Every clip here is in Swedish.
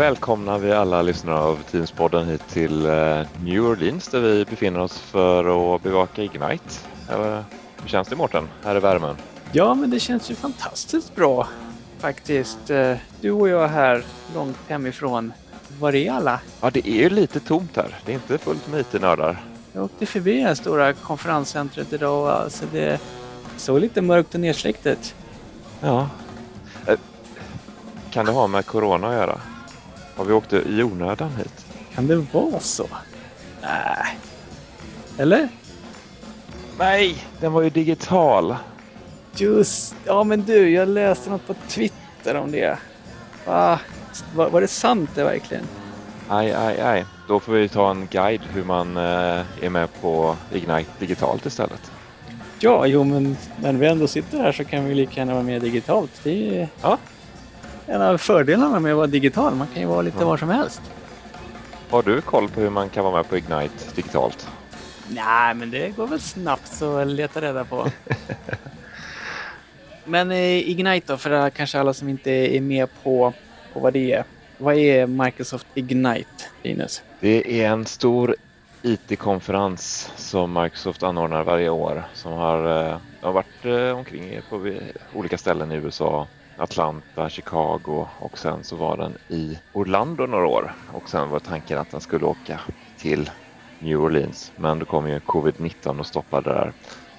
Välkomnar vi alla lyssnare av Teamspodden hit till eh, New Orleans där vi befinner oss för att bevaka Ignite. Hur känns det Mårten, här i värmen? Ja, men det känns ju fantastiskt bra faktiskt. Eh, du och jag här långt hemifrån. Var är alla? Ja, det är ju lite tomt här. Det är inte fullt med IT-nördar. Jag åkte förbi det här stora konferenscentret idag och alltså det såg lite mörkt och nedsläcktet. Ja. Eh, kan det ha med Corona att göra? Har vi åkt i onödan hit? Kan det vara så? Nej. Eller? Nej, den var ju digital. Just Ja men du, jag läste något på Twitter om det. Va? Var, var det sant det verkligen? Aj, aj, aj. Då får vi ta en guide hur man eh, är med på Ignite digitalt istället. Ja, jo men när vi ändå sitter här så kan vi lika gärna vara med digitalt. Det är ja. En av fördelarna med att vara digital. Man kan ju vara lite ja. var som helst. Har du koll på hur man kan vara med på Ignite digitalt? Nej, men det går väl snabbt att leta reda på. men eh, Ignite då, för kanske alla som inte är med på, på vad det är. Vad är Microsoft Ignite, Linus? Det är en stor IT-konferens som Microsoft anordnar varje år som har, eh, har varit eh, omkring på olika ställen i USA. Atlanta, Chicago och sen så var den i Orlando några år och sen var tanken att den skulle åka till New Orleans men då kom ju covid-19 och stoppade där.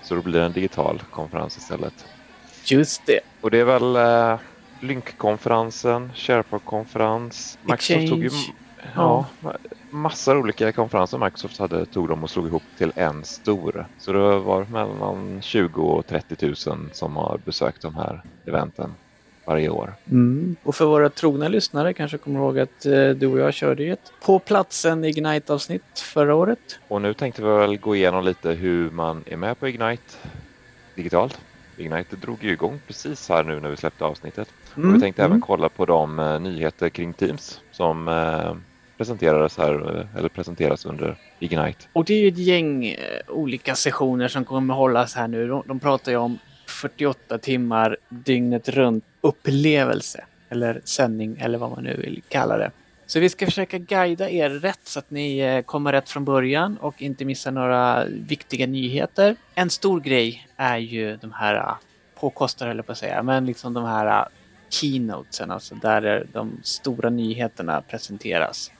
Så då blir det en digital konferens istället. Just det. Och det är väl eh, Lync-konferensen, SharePoint-konferens. Microsoft tog ju ja, massor olika konferenser Microsoft hade tog de och slog ihop till en stor. Så det var mellan 20 och 30 000 som har besökt de här eventen varje år. Mm. Och för våra trogna lyssnare kanske kommer ihåg att eh, du och jag körde ett på platsen Ignite-avsnitt förra året. Och nu tänkte vi väl gå igenom lite hur man är med på Ignite digitalt. Ignite drog ju igång precis här nu när vi släppte avsnittet. Mm. Och vi tänkte mm. även kolla på de uh, nyheter kring Teams som uh, presenterades här, eller presenteras under Ignite. Och det är ju ett gäng olika sessioner som kommer hållas här nu. De, de pratar ju om 48 timmar dygnet runt upplevelse eller sändning eller vad man nu vill kalla det. Så vi ska försöka guida er rätt så att ni eh, kommer rätt från början och inte missar några viktiga nyheter. En stor grej är ju de här eh, påkostade eller på att säga, men liksom de här eh, keynotesen, alltså där eh, de stora nyheterna presenteras.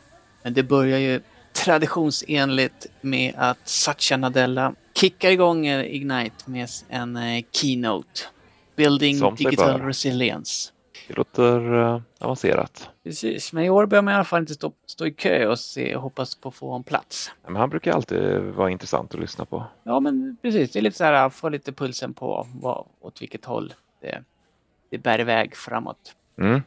Men det börjar ju traditionsenligt med att Satya Nadella kickar igång Ignite med en keynote. Building Som Digital Resilience. Det låter uh, avancerat. Precis, men i år behöver man i alla fall inte stå, stå i kö och se hoppas på att få en plats. Men han brukar alltid vara intressant att lyssna på. Ja, men precis. Det är lite så här, få lite pulsen på vad, åt vilket håll det, det bär iväg framåt. Mm.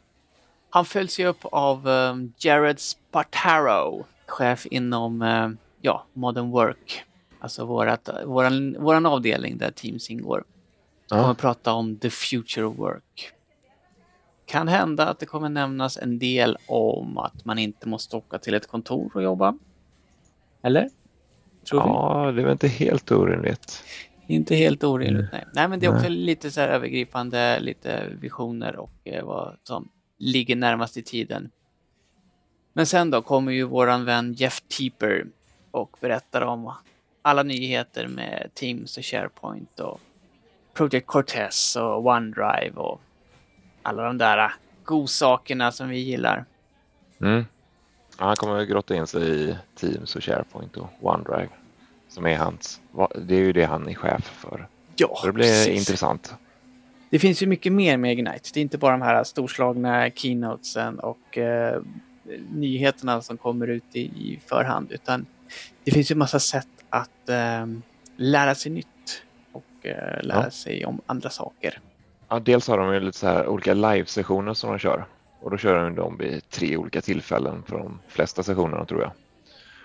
Han följs ju upp av um, Jared Spartaro, chef inom uh, ja, Modern Work. Alltså vårat, våran, våran avdelning där Teams ingår. Ja. kommer att prata om the future of work. Kan hända att det kommer nämnas en del om att man inte måste åka till ett kontor och jobba. Eller? Tror ja, vi? det är inte helt orimligt. Inte helt orimligt, nej. Nej, men det är också nej. lite så här övergripande, lite visioner och eh, vad som ligger närmast i tiden. Men sen då kommer ju våran vän Jeff Teeper och berättar om alla nyheter med Teams och SharePoint och Project Cortez och OneDrive och alla de där godsakerna som vi gillar. Mm. Ja, han kommer att grotta in sig i Teams och SharePoint och OneDrive. Som är hans, det är ju det han är chef för. Ja, Så det blir precis. intressant. Det finns ju mycket mer med Ignite. Det är inte bara de här storslagna keynotesen och eh, nyheterna som kommer ut i, i, förhand. Utan det finns ju massa sätt att eh, lära sig nytt och eh, lära ja. sig om andra saker. Ja, dels har de ju lite så här olika live-sessioner som de kör. Och då kör de dem vid tre olika tillfällen för de flesta sessionerna tror jag.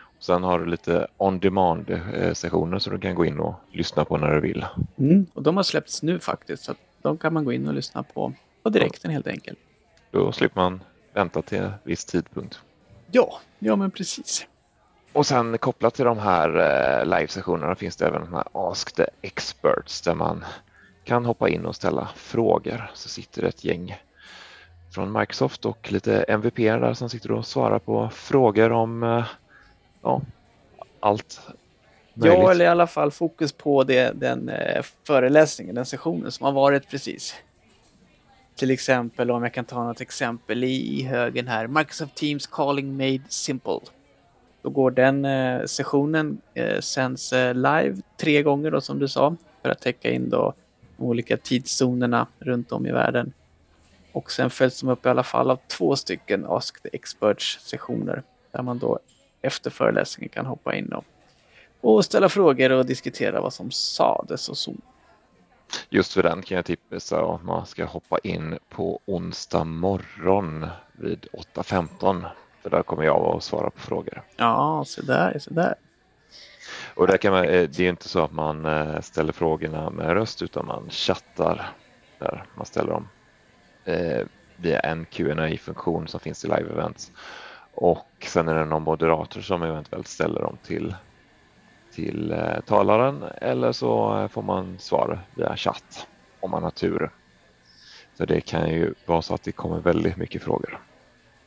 Och sen har du lite on-demand eh, sessioner som du kan gå in och lyssna på när du vill. Mm, och de har släppts nu faktiskt så de kan man gå in och lyssna på på direkten helt enkelt. Då slipper man vänta till viss tidpunkt. Ja, ja men precis. Och sen kopplat till de här eh, live-sessionerna finns det även de här Ask the Experts där man kan hoppa in och ställa frågor. Så sitter det ett gäng från Microsoft och lite MVP där som sitter och svarar på frågor om eh, ja, allt möjligt. Ja, eller i alla fall fokus på det, den eh, föreläsningen, den sessionen som har varit precis. Till exempel om jag kan ta något exempel i högen här. Microsoft Teams Calling Made Simple. Då går den eh, sessionen eh, sänds eh, live tre gånger då som du sa för att täcka in då de olika tidszonerna runt om i världen. Och sen följs de upp i alla fall av två stycken Ask the Experts sessioner där man då efter föreläsningen kan hoppa in och, och ställa frågor och diskutera vad som sades och så. Just för den kan jag tipsa om man ska hoppa in på onsdag morgon vid 8.15. För där kommer jag att svara på frågor. Ja, så där, så där. Och där kan man, eh, det är inte så att man eh, ställer frågorna med röst utan man chattar där man ställer dem eh, via en qa funktion som finns i Live Events. Och sen är det någon moderator som eventuellt ställer dem till, till eh, talaren eller så får man svar via chatt om man har tur. Så det kan ju vara så att det kommer väldigt mycket frågor.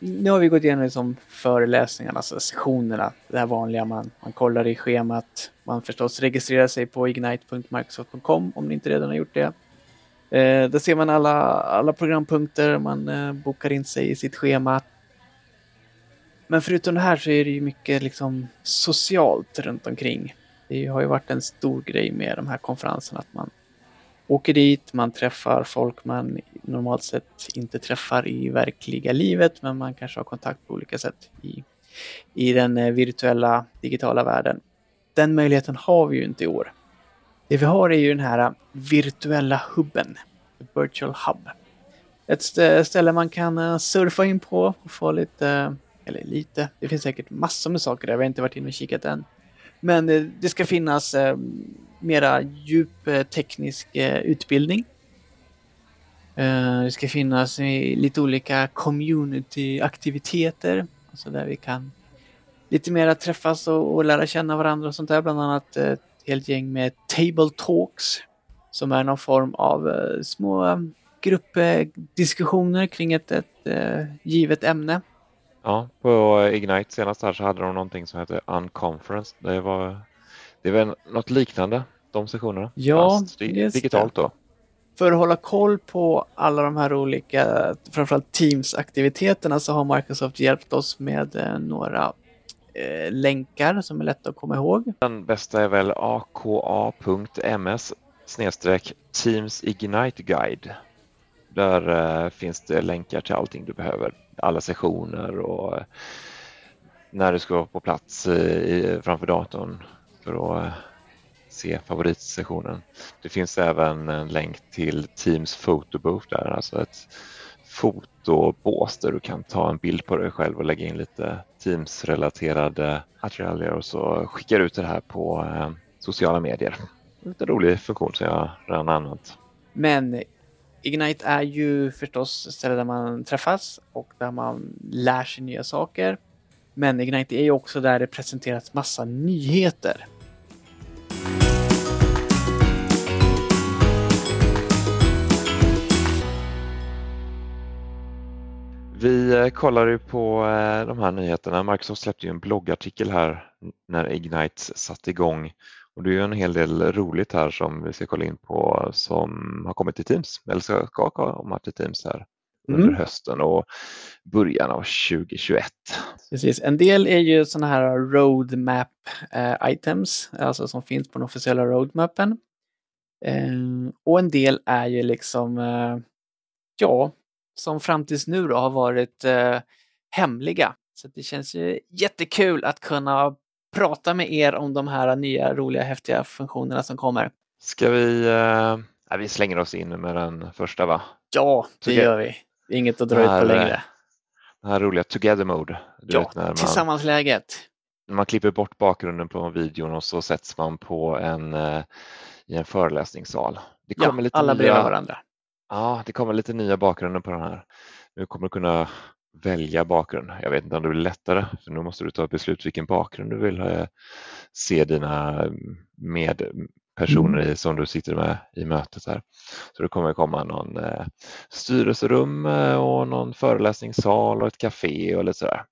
Nu har vi gått igenom liksom föreläsningarna, alltså sessionerna. Det här vanliga man, man kollar i schemat. Man förstås registrerar sig på ignite.microsoft.com om ni inte redan har gjort det. Eh, där ser man alla, alla programpunkter, man eh, bokar in sig i sitt schema. Men förutom det här så är det ju mycket liksom socialt runt omkring. Det har ju varit en stor grej med de här konferenserna att man åker dit, man träffar folk man normalt sett inte träffar i verkliga livet men man kanske har kontakt på olika sätt i, i den eh, virtuella digitala världen. Den möjligheten har vi ju inte i år. Det vi har är ju den här eh, virtuella hubben, Virtual Hub. Ett ställe man kan eh, surfa in på och få lite, eller lite, det finns säkert massor med saker där, vi har inte varit inne och kikat än. Men det ska finnas mera djup eh, teknisk eh, utbildning. Eh, det ska finnas lite olika community-aktiviteter, alltså där vi kan lite mera träffas och, och lära känna varandra och sånt där. Bland annat ett helt gäng med Table Talks som är någon form av små gruppdiskussioner kring ett, ett givet ämne. Ja, på Ignite senast här så hade de någonting som hette Unconference. Det var det är väl något liknande de sessionerna? Ja, Fast digitalt då. För att hålla koll på alla de här olika, framförallt Teams-aktiviteterna så har Microsoft hjälpt oss med eh, några eh, länkar som är lätta att komma ihåg. Den bästa är väl aka.ms snedstreck Teams Ignite Guide. Där eh, finns det länkar till allting du behöver, alla sessioner och eh, när du ska vara på plats i, framför datorn för att eh, se favoritsessionen. Det finns även en länk till Teams Photobooth där, alltså ett fotobås där du kan ta en bild på dig själv och lägga in lite Teams-relaterade attiraljer och så skickar du ut det här på eh, sociala medier. Lite rolig funktion som jag redan använt. Men Ignite är ju förstås stället där man träffas och där man lär sig nya saker. Men Ignite är ju också där det presenteras massa nyheter. Vi eh, kollar ju på eh, de här nyheterna. Microsoft släppte ju en bloggartikel här när Ignite satte igång och det är ju en hel del roligt här som vi ska kolla in på som har kommit till Teams eller ska komma till Teams här under mm. hösten och början av 2021. Precis, en del är ju sådana här roadmap eh, items, alltså som finns på den officiella roadmappen. Och en del är ju liksom, ja, som fram tills nu då har varit eh, hemliga. Så det känns ju jättekul att kunna prata med er om de här nya roliga häftiga funktionerna som kommer. Ska vi, eh, vi slänger oss in med den första va? Ja, det gör vi. Inget att dra här, ut på längre. Den här roliga Together Mode. ja, vet, när man, tillsammansläget. Man klipper bort bakgrunden på videon och så sätts man på en, eh, i en föreläsningssal. Det kommer ja, lite alla nya... varandra. Ja, det kommer lite nya bakgrunder på den här. Nu kommer du kunna välja bakgrund. Jag vet inte om det blir lättare, för nu måste du ta ett beslut vilken bakgrund du vill eh, se dina med, personer i, som du sitter med i mötet här. Så det kommer komma någon eh, styrelserum eh, och någon föreläsningssal och ett café och lite sådär.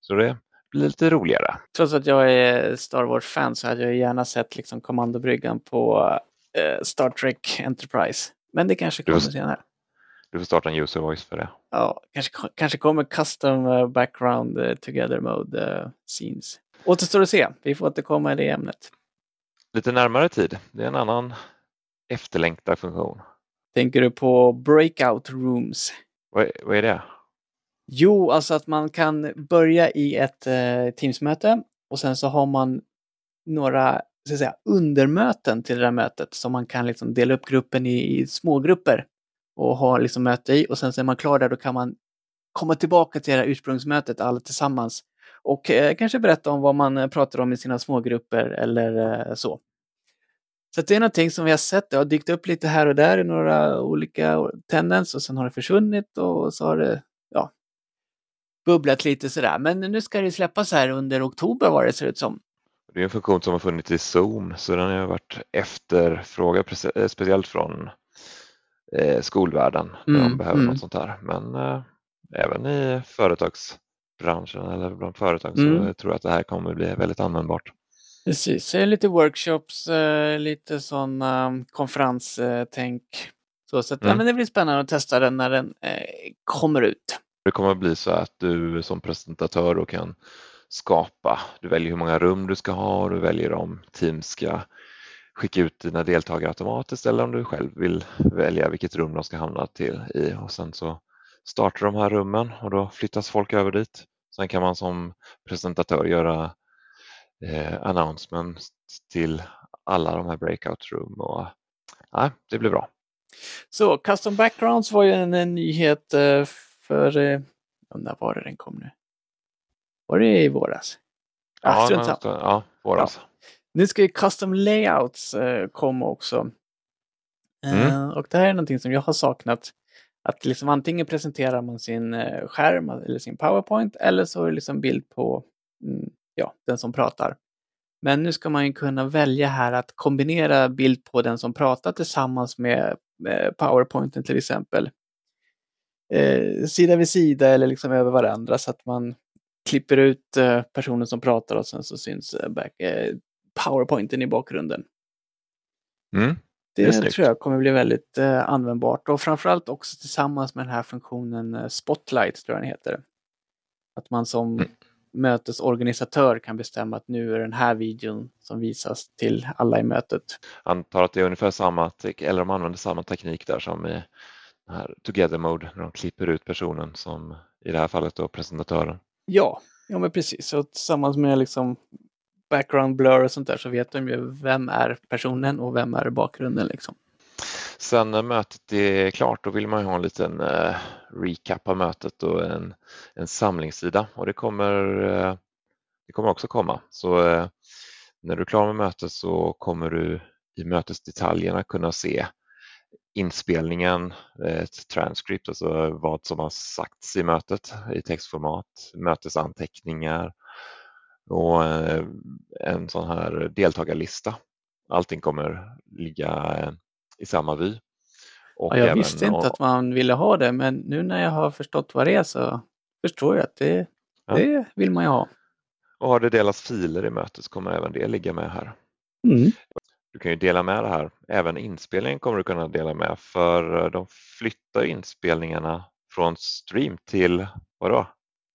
Så det blir lite roligare. Trots att jag är Star Wars-fan så hade jag gärna sett liksom kommandobryggan på Star Trek Enterprise. Men det kanske kommer får, senare. Du får starta en user voice för det. Ja, kanske, kanske kommer custom uh, background uh, together mode uh, scenes. Återstår att se. Vi får återkomma i det ämnet. Lite närmare tid. Det är en annan efterlängtad funktion. Tänker du på breakout rooms? Vad, vad är det? Jo, alltså att man kan börja i ett eh, Teamsmöte och sen så har man några så att säga, undermöten till det där mötet som man kan liksom dela upp gruppen i, i smågrupper och ha liksom möte i och sen så är man klar där då kan man komma tillbaka till det här ursprungsmötet alla tillsammans och eh, kanske berätta om vad man eh, pratar om i sina smågrupper eller eh, så. Så det är någonting som vi har sett, det har dykt upp lite här och där i några olika tendens och sen har det försvunnit och så har det ja, bubblat lite sådär. Men nu ska det släppas här under oktober vad det ser ut som. Det är en funktion som har funnits i Zoom så den har varit efterfrågad speciellt från eh, skolvärlden när mm, de behöver mm. något sånt här. Men eh, även i företagsbranschen eller bland företag mm. så tror jag att det här kommer bli väldigt användbart. Precis, lite workshops, eh, lite sådana konferenstänk. Så, så att, ja, mm. men det blir spännande att testa den när den eh, kommer ut. Det kommer att bli så att du som presentatör då kan skapa, du väljer hur många rum du ska ha, du väljer om team ska skicka ut dina deltagare automatiskt eller om du själv vill välja vilket rum de ska hamna till i och sen så startar de här rummen och då flyttas folk över dit. Sen kan man som presentatör göra eh, announcements till alla de här breakout room och ja, det blir bra. Så custom backgrounds var ju en, en nyhet eh, för, eh, när var det den kom nu? Var det i våras? Ja, ja, ja våras. Ja. Nu ska ju custom layouts eh, komma också. Mm. Eh, och det här är någonting som jag har saknat. Att liksom antingen presenterar man sin eh, skärm eller sin powerpoint eller så är det liksom bild på mm, ja, den som pratar. Men nu ska man ju kunna välja här att kombinera bild på den som pratar tillsammans med, med powerpointen till exempel. Eh, sida vid sida eller liksom över varandra så att man klipper ut eh, personen som pratar och sen så syns eh, back, eh, powerpointen i bakgrunden. Mm, det, det tror jag kommer bli väldigt eh, användbart och framförallt också tillsammans med den här funktionen Spotlight, tror jag den heter. Att man som mm. mötesorganisatör kan bestämma att nu är den här videon som visas till alla i mötet. Antar att det är ungefär samma, eller de använder samma teknik där som i den här Together Mode när de klipper ut personen som i det här fallet då presentatören. Ja, ja men precis. Och tillsammans med liksom background blur och sånt där så vet de ju vem är personen och vem är bakgrunden liksom. Sen när mötet är klart då vill man ju ha en liten uh, recap av mötet och en, en samlingssida och det kommer, uh, det kommer också komma. Så uh, när du är klar med mötet så kommer du i mötesdetaljerna kunna se inspelningen, ett transcript, alltså vad som har sagts i mötet i textformat, mötesanteckningar och eh, en sån här deltagarlista. Allting kommer ligga eh, i samma vy. Och ja, jag visste inte att man ville ha det, men nu när jag har förstått vad det är så förstår jag att det, ja. det vill man ju ha. Och har det delats filer i mötet så kommer även det ligga med här. Mm. Du kan ju dela med det här. Även inspelningen kommer du kunna dela med för eh, de flyttar inspelningarna från Stream till vadå?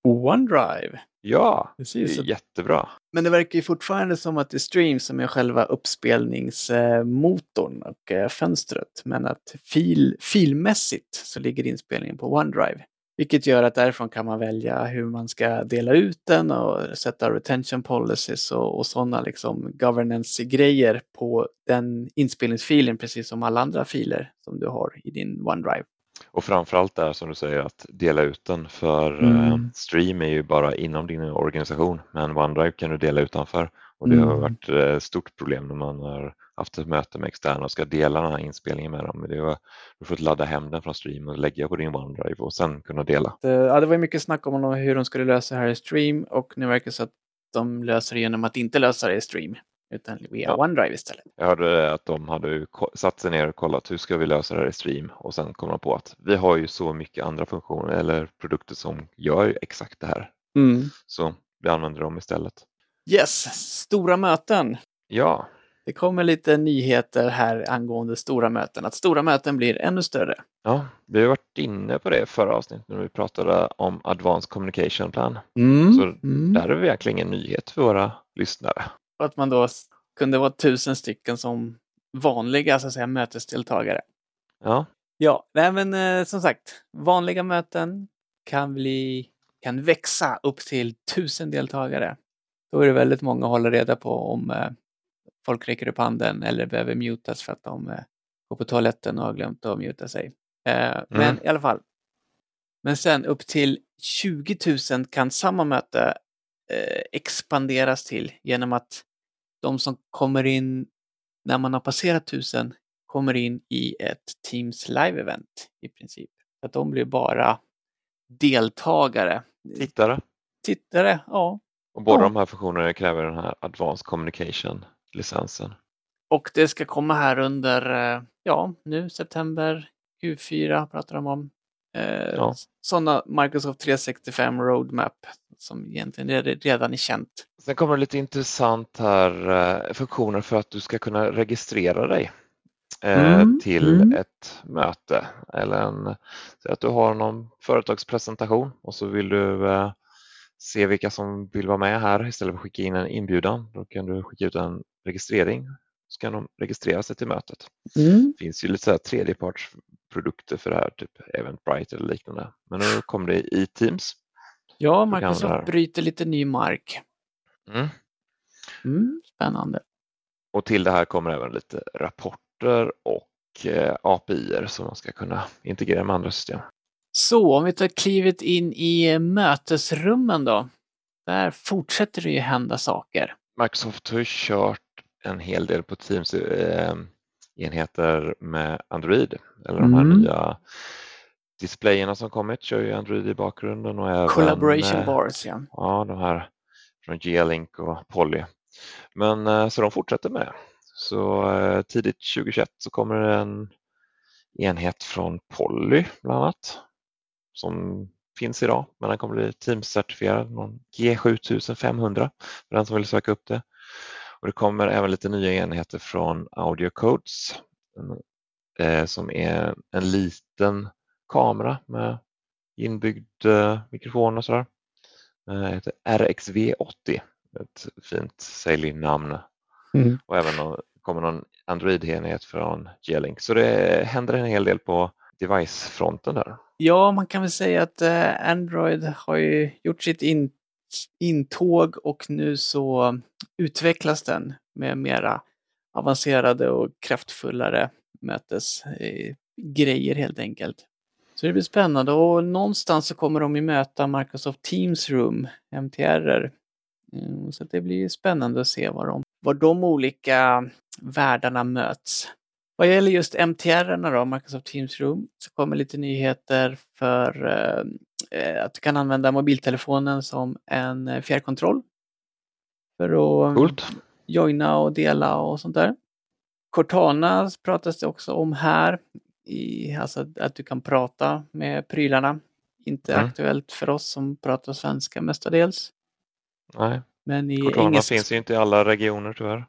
OneDrive. Ja, Precis. det är jättebra. Men det verkar ju fortfarande som att det är Stream som är själva uppspelningsmotorn och eh, fönstret. Men att fil, filmässigt så ligger inspelningen på OneDrive. Vilket gör att därifrån kan man välja hur man ska dela ut den och sätta retention policies och, och sådana liksom governance-grejer på den inspelningsfilen precis som alla andra filer som du har i din OneDrive. Och framförallt där som du säger att dela ut den för eh, mm. Stream är ju bara inom din organisation men OneDrive kan du dela utanför och det mm. har varit ett eh, stort problem när man har haft ett möte med externa och ska dela den här inspelningen med dem. Det var, du får ladda hem den från Stream och lägga på din OneDrive och sen kunna dela. Ja, det var mycket snack om hur de skulle lösa det här i Stream och nu verkar det så att de löser det genom att inte lösa det i Stream. utan via Ja. OneDrive istället. Jag hörde att de hade satt sig ner och kollat hur ska vi lösa det här i stream och sen kom de på att vi har ju så mycket andra funktioner eller produkter som gör exakt det här. Så vi använder dem istället. Yes, stora möten. Ja, Det kommer lite nyheter här angående stora möten. Att stora möten blir ännu större. ja, vi har varit inne på det förra avsnittet när vi pratade om Advanced Communication Plan. Så Mm. där är det verkligen en nyhet för våra lyssnare. Och att man då kunde vara tusen stycken som vanliga så att säga, mötesdeltagare. Ja, Ja, nej men eh, som sagt, vanliga möten kan bli kan växa upp till tusen deltagare. Då är det väldigt många att hålla reda på om eh, folk räcker upp handen eller behöver mutas för att de eh, går på toaletten och har glömt att muta sig. Eh, Men i alla fall. Men sen upp till 20 000 kan samma möte eh, expanderas till genom att de som kommer in när man har passerat 1000 kommer in i ett Teams live-event i princip. Så att de blir bara deltagare. tittare. Tittare, ja. Och båda Ja. de här funktionerna kräver den här Advanced Communication-licensen. Och det ska komma här under, eh, ja, nu september, Q4 pratar de om. Eh, Ja. Sådana Microsoft 365 Roadmap som egentligen re- redan är känt. Sen kommer det lite intressant här, eh, funktioner för att du ska kunna registrera dig eh, Mm, till mm. ett möte. Eller en, att du har någon företagspresentation och så vill du eh, se vilka som vill vara med här istället för att skicka in en inbjudan. Då kan du skicka ut en registrering så kan de registrera sig till mötet. Det finns ju lite så här tredjepartsprodukter för det här, typ Eventbrite eller liknande. Men nu kommer det i Teams. Ja. Microsoft bryter lite ny mark. Mm. Mm, spännande. Och till det här kommer även lite rapporter och eh, API-er som man ska kunna integrera med andra system. Så om vi tar klivet in i mötesrummen då. Där fortsätter det ju hända saker. Microsoft har ju kört en hel del på Teams eh, enheter med Android, eller de här Mm. nya displayerna som kommit kör ju Android i bakgrunden och även Collaboration eh, bars, ja. Ja, de här från G-Link och Poly. Men eh, så de fortsätter med det. Så eh, tidigt 2021 så kommer en enhet från Poly bland annat som finns idag, men den kommer bli Teams-certifierad, någon G7500 för den som vill söka upp det. Och det kommer även lite nya enheter från Audio Codes eh, som är en liten kamera med inbyggd eh, mikrofon och sådär. Eh, heter RXV80, ett fint sälj-namn. Mm. Och även kommer någon Android-enhet från G-Link. Så det händer en hel del på device-fronten där. Ja, man kan väl säga att eh, Android har ju gjort sitt in, intåg och nu så utvecklas den med mera avancerade och kraftfullare mötesgrejer eh, helt enkelt. Så det blir spännande och någonstans så kommer de ju möta Microsoft Teams Room, MTR. Mm, Så det blir ju spännande att se var de, var de olika världarna möts. Vad gäller just MTR då, Microsoft Teams Room, så kommer lite nyheter för eh, att du kan använda mobiltelefonen som en eh, fjärrkontroll. För att Coolt. joina och dela och sånt där. Cortana pratas det också om här. I, alltså att du kan prata med prylarna. Inte Mm. aktuellt för oss som pratar svenska mestadels. Nej, Men i Cortana engelsk... finns ju inte i alla regioner tyvärr.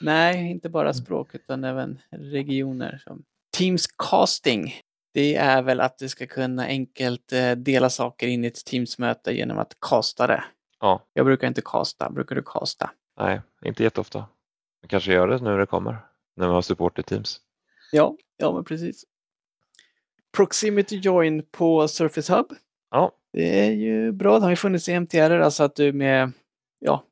Nej, inte bara språk utan även regioner. Som Teams casting. Det är väl att du ska kunna enkelt eh, dela saker in i ett Teams-möte genom att casta det. Ja, Jag brukar inte casta, brukar du casta? nej, inte jätteofta. Men kanske gör det nu när det kommer, när vi har support i Teams. Ja, ja men precis. Proximity Join på Surface Hub. Ja, Det är ju bra. Det har ju funnits i MTR, alltså att du med ja,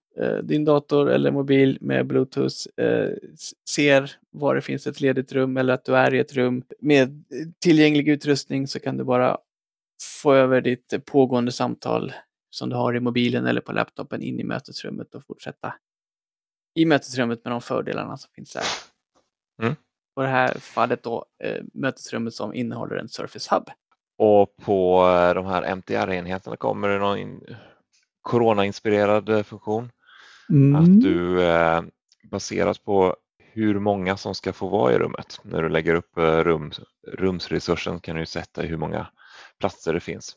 din dator eller mobil med Bluetooth eh, ser var det finns ett ledigt rum eller att du är i ett rum med eh, tillgänglig utrustning så kan du bara få över ditt pågående samtal som du har i mobilen eller på laptopen in i mötesrummet och fortsätta i mötesrummet med de fördelarna som finns där. Mm. Och det här fallet då eh, mötesrummet som innehåller en Surface Hub. och på eh, de här MTR-enheterna kommer det någon in- corona-inspirerad eh, funktion. Att du eh, baserat på hur många som ska få vara i rummet. När du lägger upp eh, rum, rumsresursen kan du sätta hur många platser det finns.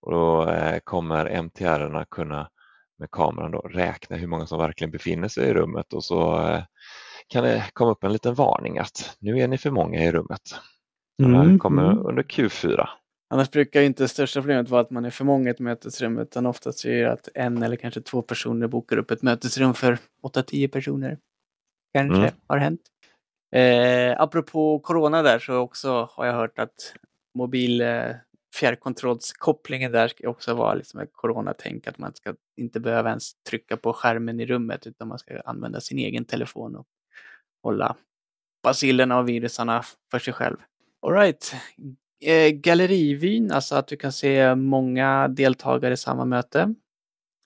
Och då eh, kommer MTR kunna med kameran då räkna hur många som verkligen befinner sig i rummet och så kan det komma upp en liten varning att nu är ni för många i rummet. Den här Mm, kommer mm. under Q4. Annars brukar inte det största problemet vara att man är för många i ett mötesrum utan oftast är det att en eller kanske två personer bokar upp ett mötesrum för 8-10 personer. Kanske Mm. har hänt. Eh, apropå corona där så också har jag hört att mobil eh, fjärrkontrollskopplingen där ska också vara liksom ett coronatänk att man ska inte behöva ens trycka på skärmen i rummet utan man ska använda sin egen telefon och hålla bacillerna och virusarna för sig själv. Alright. Eh, gallerivyn, alltså att du kan se många deltagare i samma möte.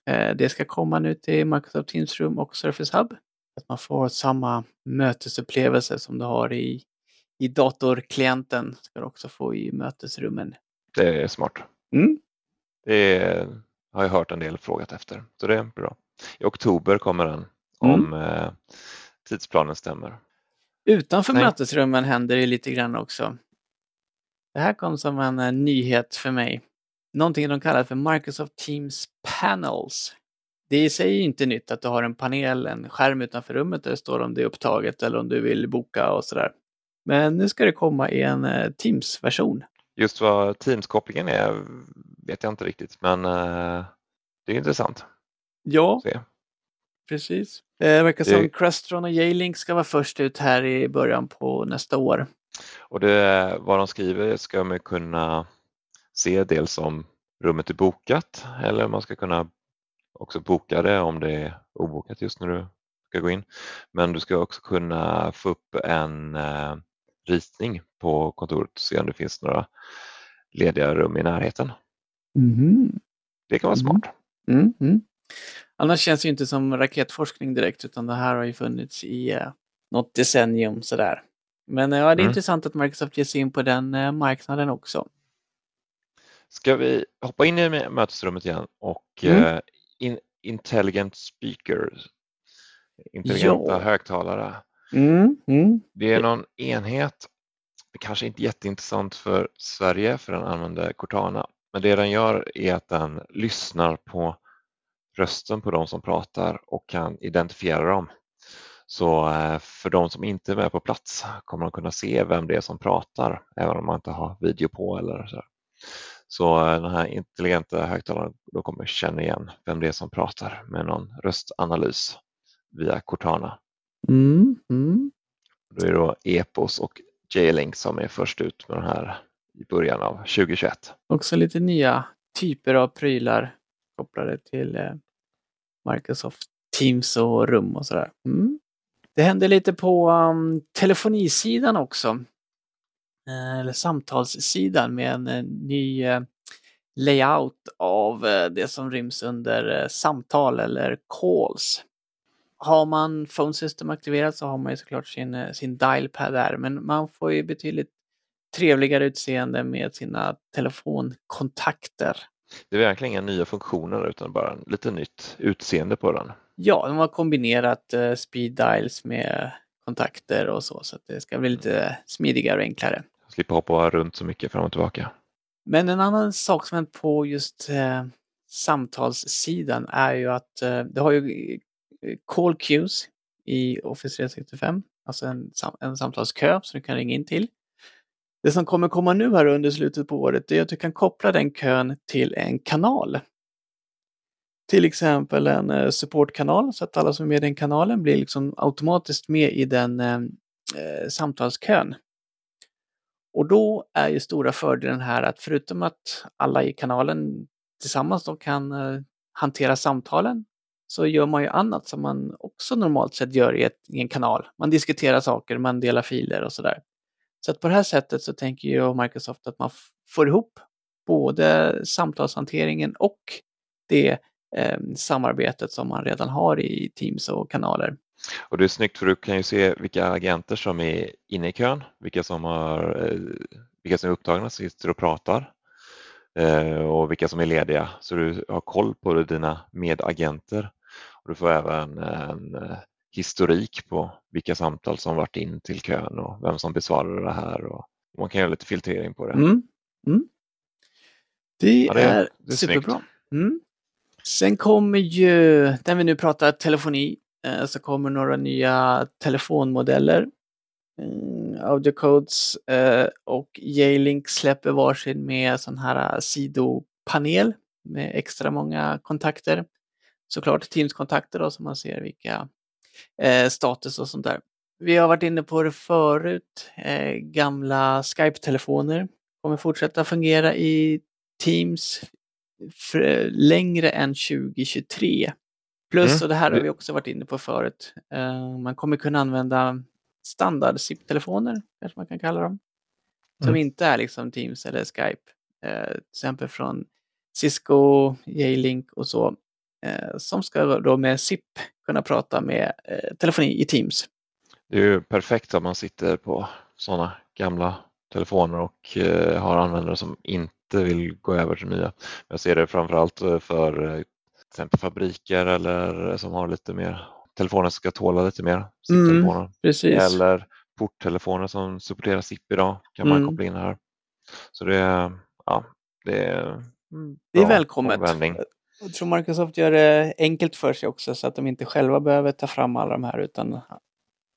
Eh, det ska komma nu till Microsoft Teams Room och Surface Hub. Att man får samma mötesupplevelse som du har i, i datorklienten ska du också få i mötesrummen. Det är smart. Mm. Det är, har jag hört en del frågat efter, så det är bra. I oktober kommer den om eh, tidsplanen stämmer. Utanför Nej. mötesrummen händer det lite grann också. Det här kom som en eh, nyhet för mig. Någonting de kallar för Microsoft Teams Panels. Det i sig är inte nytt att du har en panel, en skärm utanför rummet där det står om det är upptaget eller om du vill boka och sådär. Men nu ska det komma i en eh, Teams-version. Just vad Teams-kopplingen är vet jag inte riktigt, men eh, det är intressant Ja, se. precis. Det verkar som Det- Crestron och J-Link ska vara först ut här i början på nästa år. Och det, vad de skriver ska man kunna se dels om rummet är bokat eller man ska kunna också boka det om det är obokat just när du ska gå in. Men du ska också kunna få upp en eh, ritning på kontoret och se om det finns några lediga rum i närheten. Det kan vara Mhm. smart. Mm, mm. Annars känns det ju inte som raketforskning direkt, utan det här har ju funnits i eh, något decennium sådär. Men eh, ja, det är Mm. intressant att Microsoft ger sig in på den eh, marknaden också. Ska vi hoppa in i mö- mötesrummet igen och Mm. eh, in, intelligent speakers, intelligenta Ja. högtalare. Mm, mm. Det är någon enhet, det kanske inte är jätteintressant för Sverige för den använder Cortana, men det den gör är att den lyssnar på rösten på de som pratar och kan identifiera dem. Så eh, för de som inte är med på plats kommer de kunna se vem det är som pratar, även om man inte har video på eller så. Så eh, den här intelligenta högtalaren då kommer känna igen vem det är som pratar med någon röstanalys via Cortana. Mm, mm. Då är det då Epos och J-Link som är först ut med den här i början av 2021. Också lite nya typer av prylar kopplade till eh, Microsoft Teams och rum och sådär. Mm. Det händer lite på um, telefonisidan också. Eh, eller samtalssidan med en en ny eh, layout av eh, det som ryms under eh, samtal eller calls. Har man Phone System aktiverat så har man ju såklart sin, eh, sin dialpad där, men man får ju betydligt trevligare utseende med sina telefonkontakter. Det är verkligen inga nya funktioner utan bara lite nytt utseende på den. Ja, de har kombinerat eh, speed dials med kontakter och så, så att det ska bli lite smidigare och enklare. Slippa hoppa runt så mycket fram och tillbaka. Men en annan sak som är på just eh, samtalssidan är ju att eh, det har ju eh, call queues i Office 365, alltså en, en samtalskö som du kan ringa in till. Det som kommer komma nu här under slutet på året är att du kan koppla den kön till en kanal. Till exempel en eh, supportkanal så att alla som är med i den kanalen blir liksom automatiskt med i den eh, eh, samtalskön. Och då är ju stora fördelen här att förutom att alla i kanalen tillsammans då kan eh, hantera samtalen så gör man ju annat som man också normalt sett gör i, ett, i en kanal. Man diskuterar saker, man delar filer och sådär. Så att på det här sättet så tänker ju Microsoft att man får ihop både samtalshanteringen och det eh, samarbetet som man redan har i Teams och kanaler. Och det är snyggt för du kan ju se vilka agenter som är inne i kön, vilka som, har, eh, vilka som är upptagna, sitter och pratar eh, och vilka som är lediga. Så du har koll på dina medagenter. Och du får även en eh, historik på vilka samtal som varit in till kön och vem som besvarade det här. Och man kan göra lite filtrering på det. Mm. Mm. Det, Ja, det- är, det är superbra. Mm. Sen kommer ju, när vi nu pratar telefoni, eh, så kommer några nya telefonmodeller. Mm, Audio Codes eh, och J-Link släpper varsin med sån här eh, sidopanel med extra många kontakter. Såklart Teams-kontakter då så man ser vilka status och sånt där. Vi har varit inne på det förut. Gamla Skype-telefoner kommer fortsätta fungera i Teams för, längre än 2023. Plus, Mm. och det här har vi också varit inne på förut, eh, man kommer kunna använda standard SIP-telefoner, kanske man kan kalla dem, som Mm. inte är liksom Teams eller Skype. Eh, till exempel från Cisco, J-Link och så, eh, som ska då med SIP kunna prata med eh, telefoni i Teams. Det är ju perfekt om man sitter på sådana gamla telefoner och eh, har användare som inte vill gå över till nya. Jag ser det framförallt eh, för eh, till exempel fabriker eller som har lite mer telefoner som ska tåla lite mer. Precis. Eller porttelefoner som supporterar SIP idag kan man Mm. koppla in här. Så det är, ja, det är, mm, Det är välkommet. omvändning. Jag tror Microsoft gör det enkelt för sig också så att de inte själva behöver ta fram alla de här utan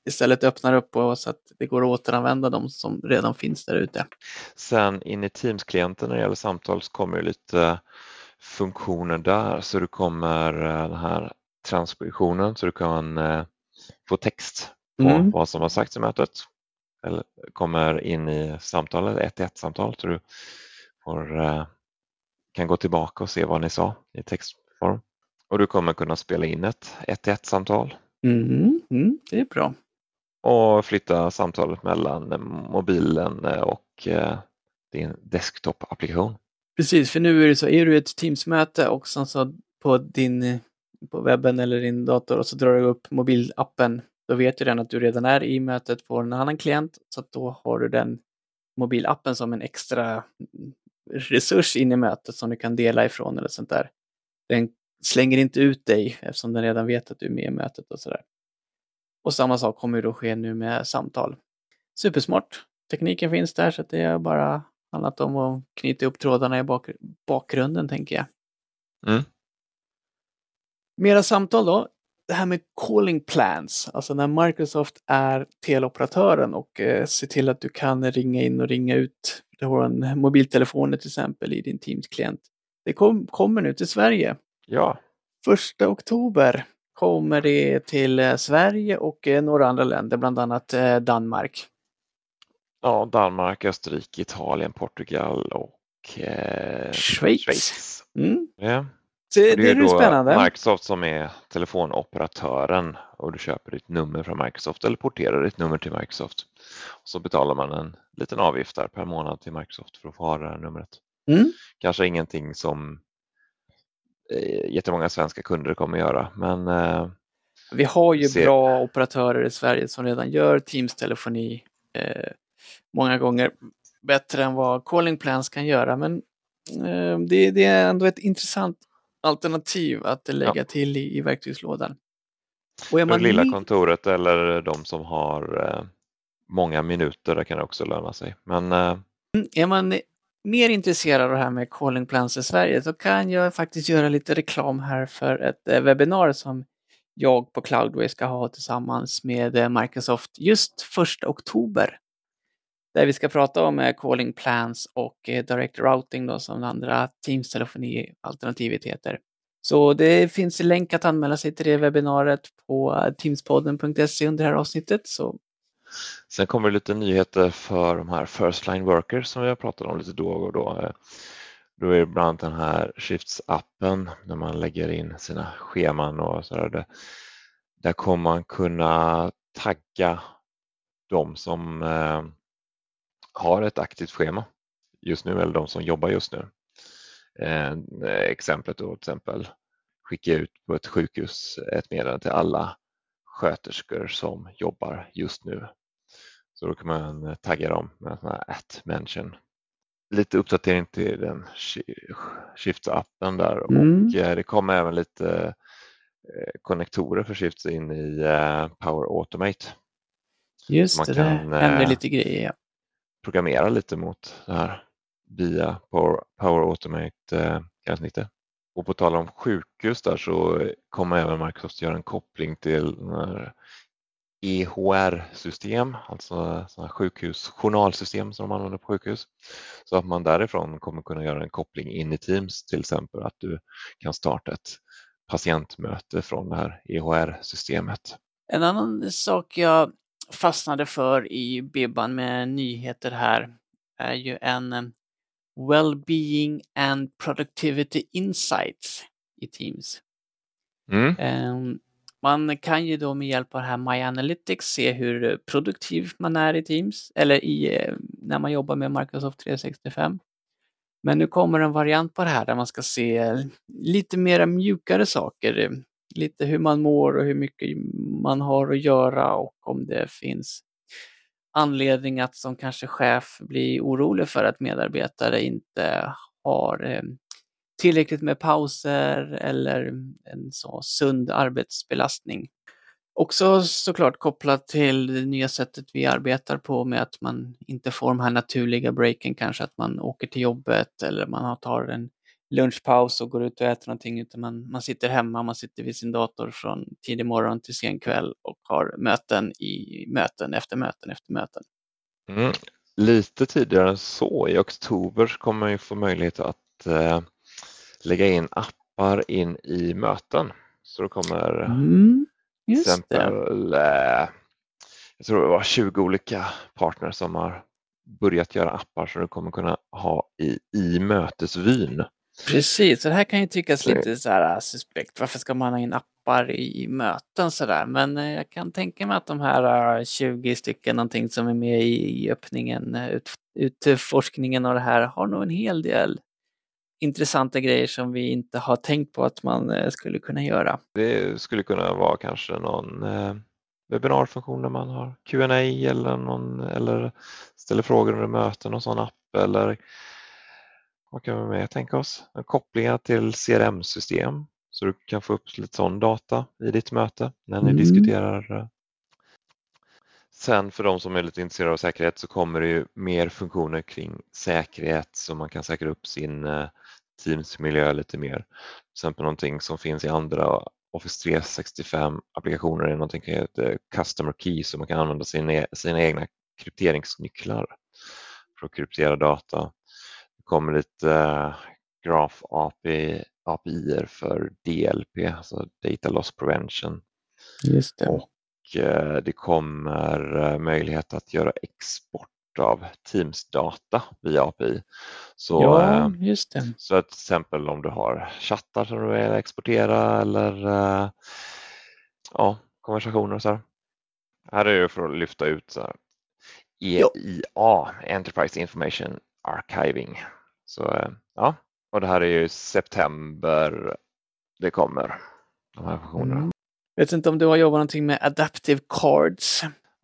istället öppnar upp och så att det går att återanvända de som redan finns där ute. Sen in i Teams-klienten när det gäller samtal så kommer ju lite funktioner där så du kommer eh, den här transkriptionen så du kan eh, få text på Mm. vad som har sagts i mötet. Eller kommer in i samtalet, ett till ett samtal så du får, eh, kan gå tillbaka och se vad ni sa i textform. Och du kommer kunna spela in ett ett till ett samtal Mm, mm, det är bra och flytta samtalet mellan mobilen eh, och eh, din desktop-applikation. Precis, för nu är det så, är du i ett Teams-möte och sen så på din på webben eller din dator och så drar du upp mobilappen, då vet ju den att du redan är i mötet på en annan klient, så att då har du den mobilappen som en extra resurs in i mötet som du kan dela ifrån eller sånt där. Den slänger inte ut dig eftersom den redan vet att du är med i mötet och sådär. Och samma sak kommer ju då ske nu med samtal. Supersmart. Tekniken finns där så det är bara handlat om att knyta upp trådarna i bak bakgrunden tänker jag. Mm. Mera samtal då. Det här med calling plans, alltså när Microsoft är teleoperatören och eh, ser till att du kan ringa in och ringa ut. Du har en mobiltelefon till exempel i din Teams-klient. Det kom, kommer nu till Sverige. Ja, Första oktober kommer det till eh, Sverige och eh, några andra länder, bland annat eh, Danmark. ja Danmark, Österrike, Italien, Portugal och eh, Schweiz. Schweiz. Mm. Ja. Så det, det är är då spännande. Microsoft som är telefonoperatören och du köper ditt nummer från Microsoft eller porterar ditt nummer till Microsoft. Och så betalar man en liten avgift där per månad till Microsoft för att få ha det här numret. Mm. Kanske ingenting som jättemånga svenska kunder kommer göra men eh, Vi har ju Ser- bra operatörer i Sverige som redan gör Teams-telefoni eh, många gånger bättre än vad calling plans kan göra. Men eh, det, det är ändå ett intressant alternativ att lägga till i, i verktygslådan. Och är man lilla ny- kontoret eller de som har eh, många minuter, där kan det också löna sig. Men eh, Är man mer intresserad av det här med calling plans i Sverige så kan jag faktiskt göra lite reklam här för ett eh, webbinar som jag på Cloudway ska ha tillsammans med eh, Microsoft just 1 oktober. Där vi ska prata om eh, calling plans och direct routing då som andra Teams telefonialternativet heter. Så det finns en länk att anmäla sig till det webbinariet på teamspodden.se under det här avsnittet. Så Sen kommer det lite nyheter för de här First Line Workers som vi har pratat om lite då och då. Eh, då är det bland annat den här Shifts-appen när man lägger in sina scheman och sådär. Där, där kommer man kunna tagga de som eh, har ett aktivt schema just nu eller de som jobbar just nu. Eh, exemplet då till exempel skicka ut på ett sjukhus ett meddelande till alla sköterskor som jobbar just nu. Så då kan man eh, tagga dem med en sån här at mention. Lite uppdatering till den Shi- Shifts-appen där Mm. och eh, det kommer även lite konnektorer förskrivs in i Power Automate. Just man det, kan, det händer lite grejer. Ja. Programmera lite mot det här via Power, Power Automate-gränssnittet. Och på tal om sjukhus där så kommer även Microsoft göra en koppling till EHR-system, alltså sjukhusjournalsystem som de använder på sjukhus. Så att man därifrån kommer kunna göra en koppling in i Teams till exempel att du kan starta ett patientmöte från det här EHR-systemet. En annan sak jag fastnade för i Bibban med nyheter här är ju en Wellbeing and Productivity Insights i Teams. Mm. Man kan ju då med hjälp av det här My Analytics se hur produktiv man är i Teams eller i, eh, när man jobbar med Microsoft 365. Men nu kommer en variant på det här där man ska se lite mera mjukare saker. Lite hur man mår och hur mycket man har att göra och om det finns anledning att som kanske chef bli orolig för att medarbetare inte har eh, tillräckligt med pauser eller en så sund arbetsbelastning. Också såklart kopplat till det nya sättet vi arbetar på med att man inte får de här naturliga breaken, kanske att man åker till jobbet eller man tar en lunchpaus och går ut och äter någonting utan man, man sitter hemma, man sitter vid sin dator från tidig morgon till sen kväll och har möten i möten efter möten efter möten. Mm. Lite tidigare än så, i oktober kommer man ju få möjlighet att eh, lägga in appar in i möten. Så det kommer mm, till exempel, eh, jag tror det var 20 olika partners som har börjat göra appar som du kommer kunna ha i, i mötesvyn. Precis, så det här kan ju tyckas lite så här äh, suspekt. Varför ska man ha in appar i möten så där? Men äh, jag kan tänka mig att de här 20 äh, stycken någonting som är med i öppningen, ut, utforskningen av det här har nog en hel del intressanta grejer som vi inte har tänkt på att man skulle kunna göra. Det skulle kunna vara kanske någon eh, webbinarfunktion där man har Q&A eller, någon, eller ställer frågor under möten och sån app eller vad kan vi mer tänka oss? Kopplingar till CRM-system så du kan få upp lite sån data i ditt möte när ni mm. diskuterar. Sen för de som är lite intresserade av säkerhet så kommer det ju mer funktioner kring säkerhet så man kan säkra upp sin eh, Teams-miljö lite mer. Till exempel någonting som finns i andra Office 365 applikationer är någonting som heter Customer Key så man kan använda sina, e-, sina egna krypteringsnycklar för att kryptera data kommer lite uh, Graph API, API för DLP, alltså Data Loss Prevention. Just det. Och uh, det kommer uh, möjlighet att göra export av Teams-data via API. Så, ja, just det. så till exempel om du har chattar som du vill exportera eller ja, konversationer och så här. Här är det för att lyfta ut så här, EIA, Enterprise Information Archiving. Så eh, ja, och det här är ju september det kommer, de här funktionerna. Mm. Vet inte om du har jobbat någonting med Adaptive Cards?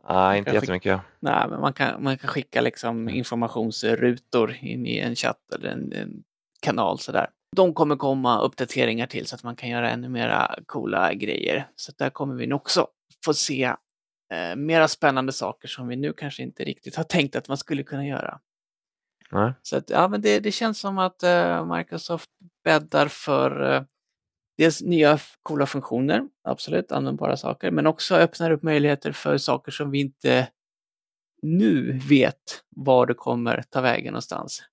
Nej, inte jättemycket. Skicka, nej, men man kan, man kan skicka liksom informationsrutor in i en chatt eller en, en kanal sådär. De kommer komma uppdateringar till så att man kan göra ännu mera coola grejer. Så där kommer vi nog också få se eh, mera spännande saker som vi nu kanske inte riktigt har tänkt att man skulle kunna göra. Nej. Så att, ja, men det, det känns som att uh, Microsoft bäddar för uh, dels nya coola funktioner, absolut användbara saker, men också öppnar upp möjligheter för saker som vi inte nu vet var det kommer ta vägen någonstans.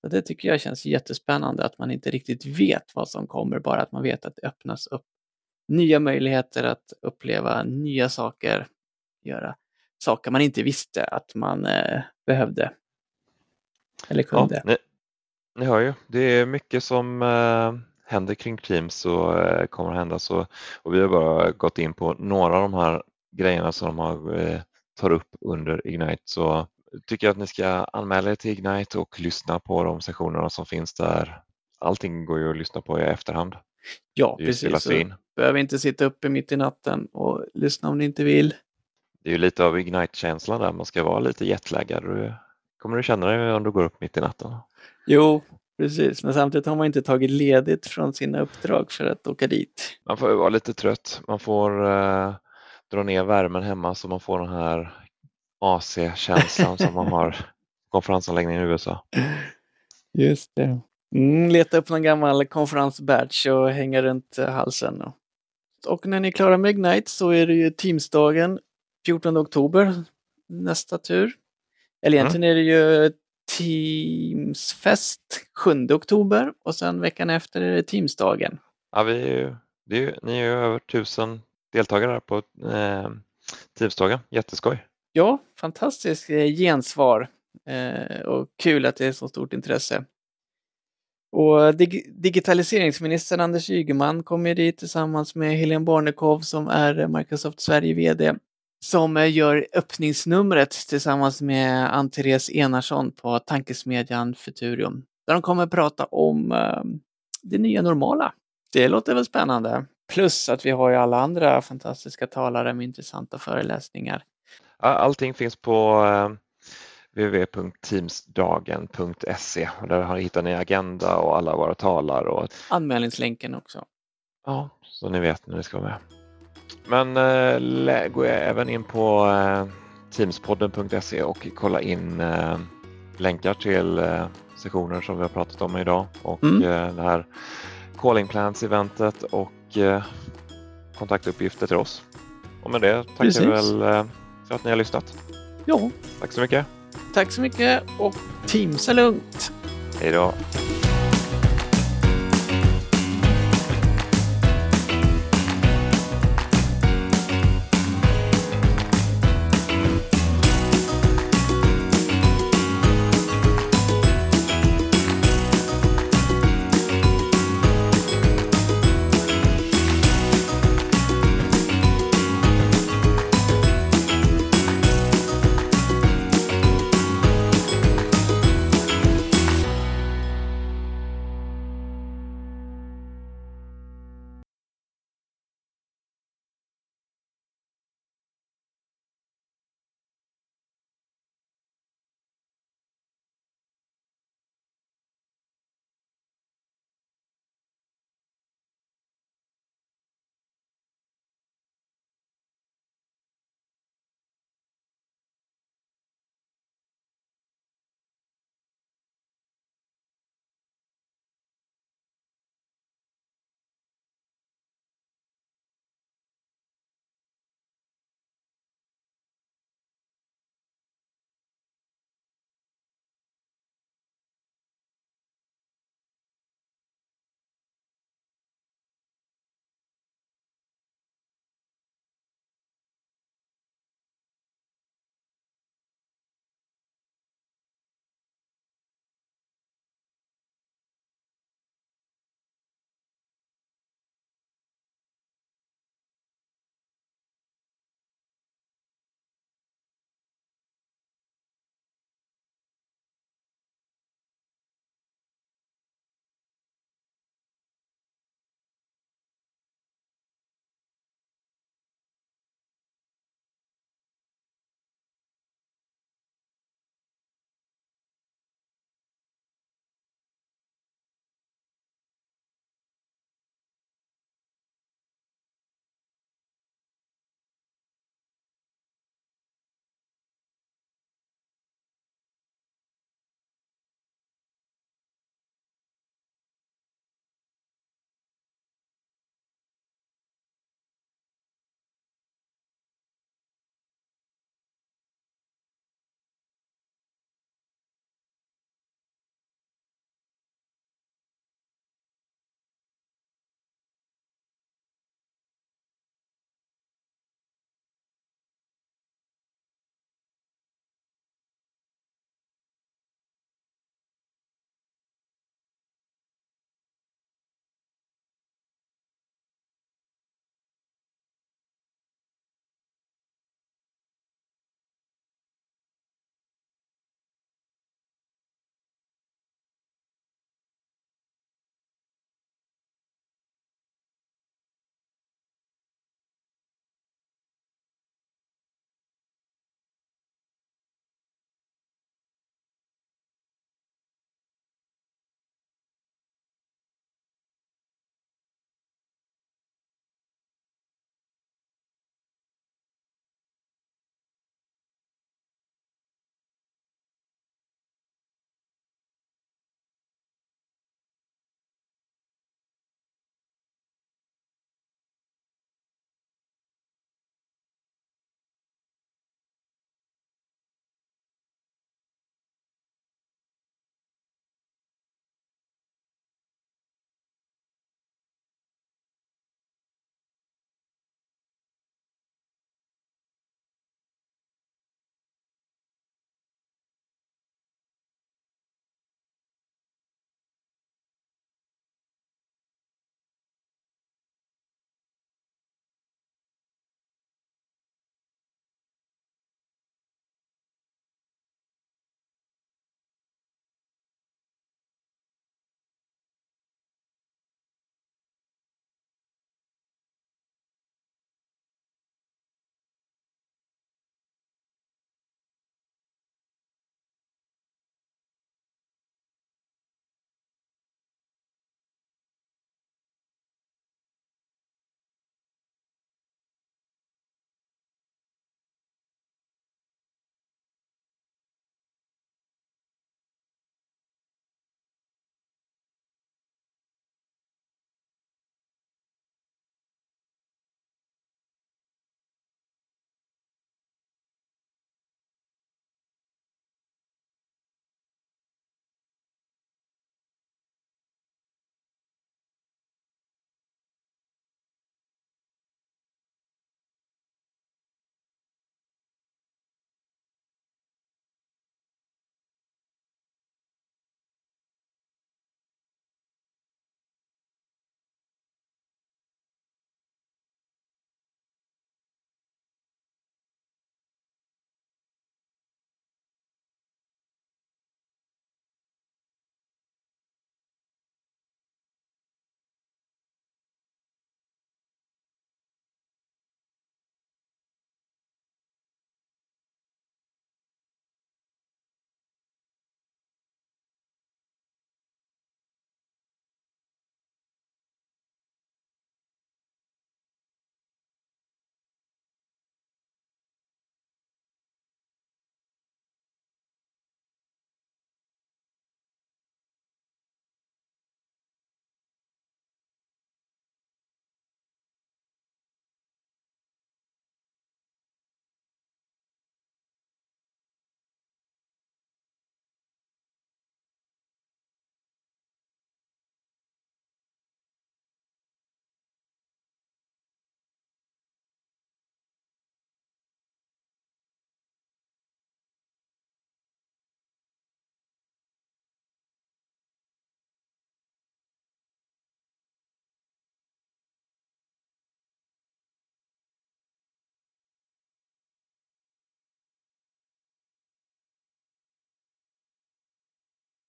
Så det tycker jag känns jättespännande att man inte riktigt vet vad som kommer, bara att man vet att det öppnas upp nya möjligheter att uppleva nya saker, göra saker man inte visste att man eh, behövde eller kunde. Ja, ni, ni hör ju, det är mycket som eh, händer kring Teams och kommer att hända. Så, och vi har bara gått in på några av de här grejerna som de har, eh, tar upp under Ignite. Så tycker jag att ni ska anmäla er till Ignite och lyssna på de sessionerna som finns där. Allting går ju att lyssna på i efterhand. Ja, precis. Behöver inte sitta uppe mitt i natten och lyssna om ni inte vill. Det är ju lite av Ignite-känslan där, man ska vara lite jetlaggad kommer du känna dig om du går upp mitt i natten? Jo, Precis, men samtidigt har man inte tagit ledigt från sina uppdrag för att åka dit. Man får vara lite trött. Man får eh, dra ner värmen hemma så man får den här AC-känslan som man har konferensanläggningen i USA. Just det. Mm, leta upp någon gammal konferensbadge och hänga runt halsen. Och, och när ni är klara med Ignite så är det ju Teamsdagen 14 oktober nästa tur. Eller egentligen är det ju Teamsfest 7 oktober och sen veckan efter är det Teamsdagen. Ja, vi är ju, det är ju, ni är ju över tusen deltagare på eh, Teamsdagen. Jätteskoj! Ja, fantastiskt eh, gensvar eh, och kul att det är så stort intresse. Och dig digitaliseringsministern Anders Ygeman kommer dit tillsammans med Helene Barnekow som är Microsoft Sverige VD som eh, gör öppningsnumret tillsammans med Ann-Therese Enarsson på tankesmedjan Futurium. Där de kommer prata om uh, det nya normala. Det låter väl spännande. Plus att vi har ju alla andra fantastiska talare med intressanta föreläsningar. Allting finns på uh, www.teamsdagen.se och där hittar ni agenda och alla våra talare. Och... Anmälningslänken också. Ja, så ni vet när ni ska vara med. Men eh, gå även in på eh, teamspodden.se och kolla in eh, länkar till eh, sessioner som vi har pratat om idag och mm. eh, det här Calling Plans-eventet och eh, kontaktuppgifter till oss. Och med det tackar Precis. vi väl eh, för att ni har lyssnat. Ja. Tack så mycket. Tack så mycket och Teams är lugnt. Hej då.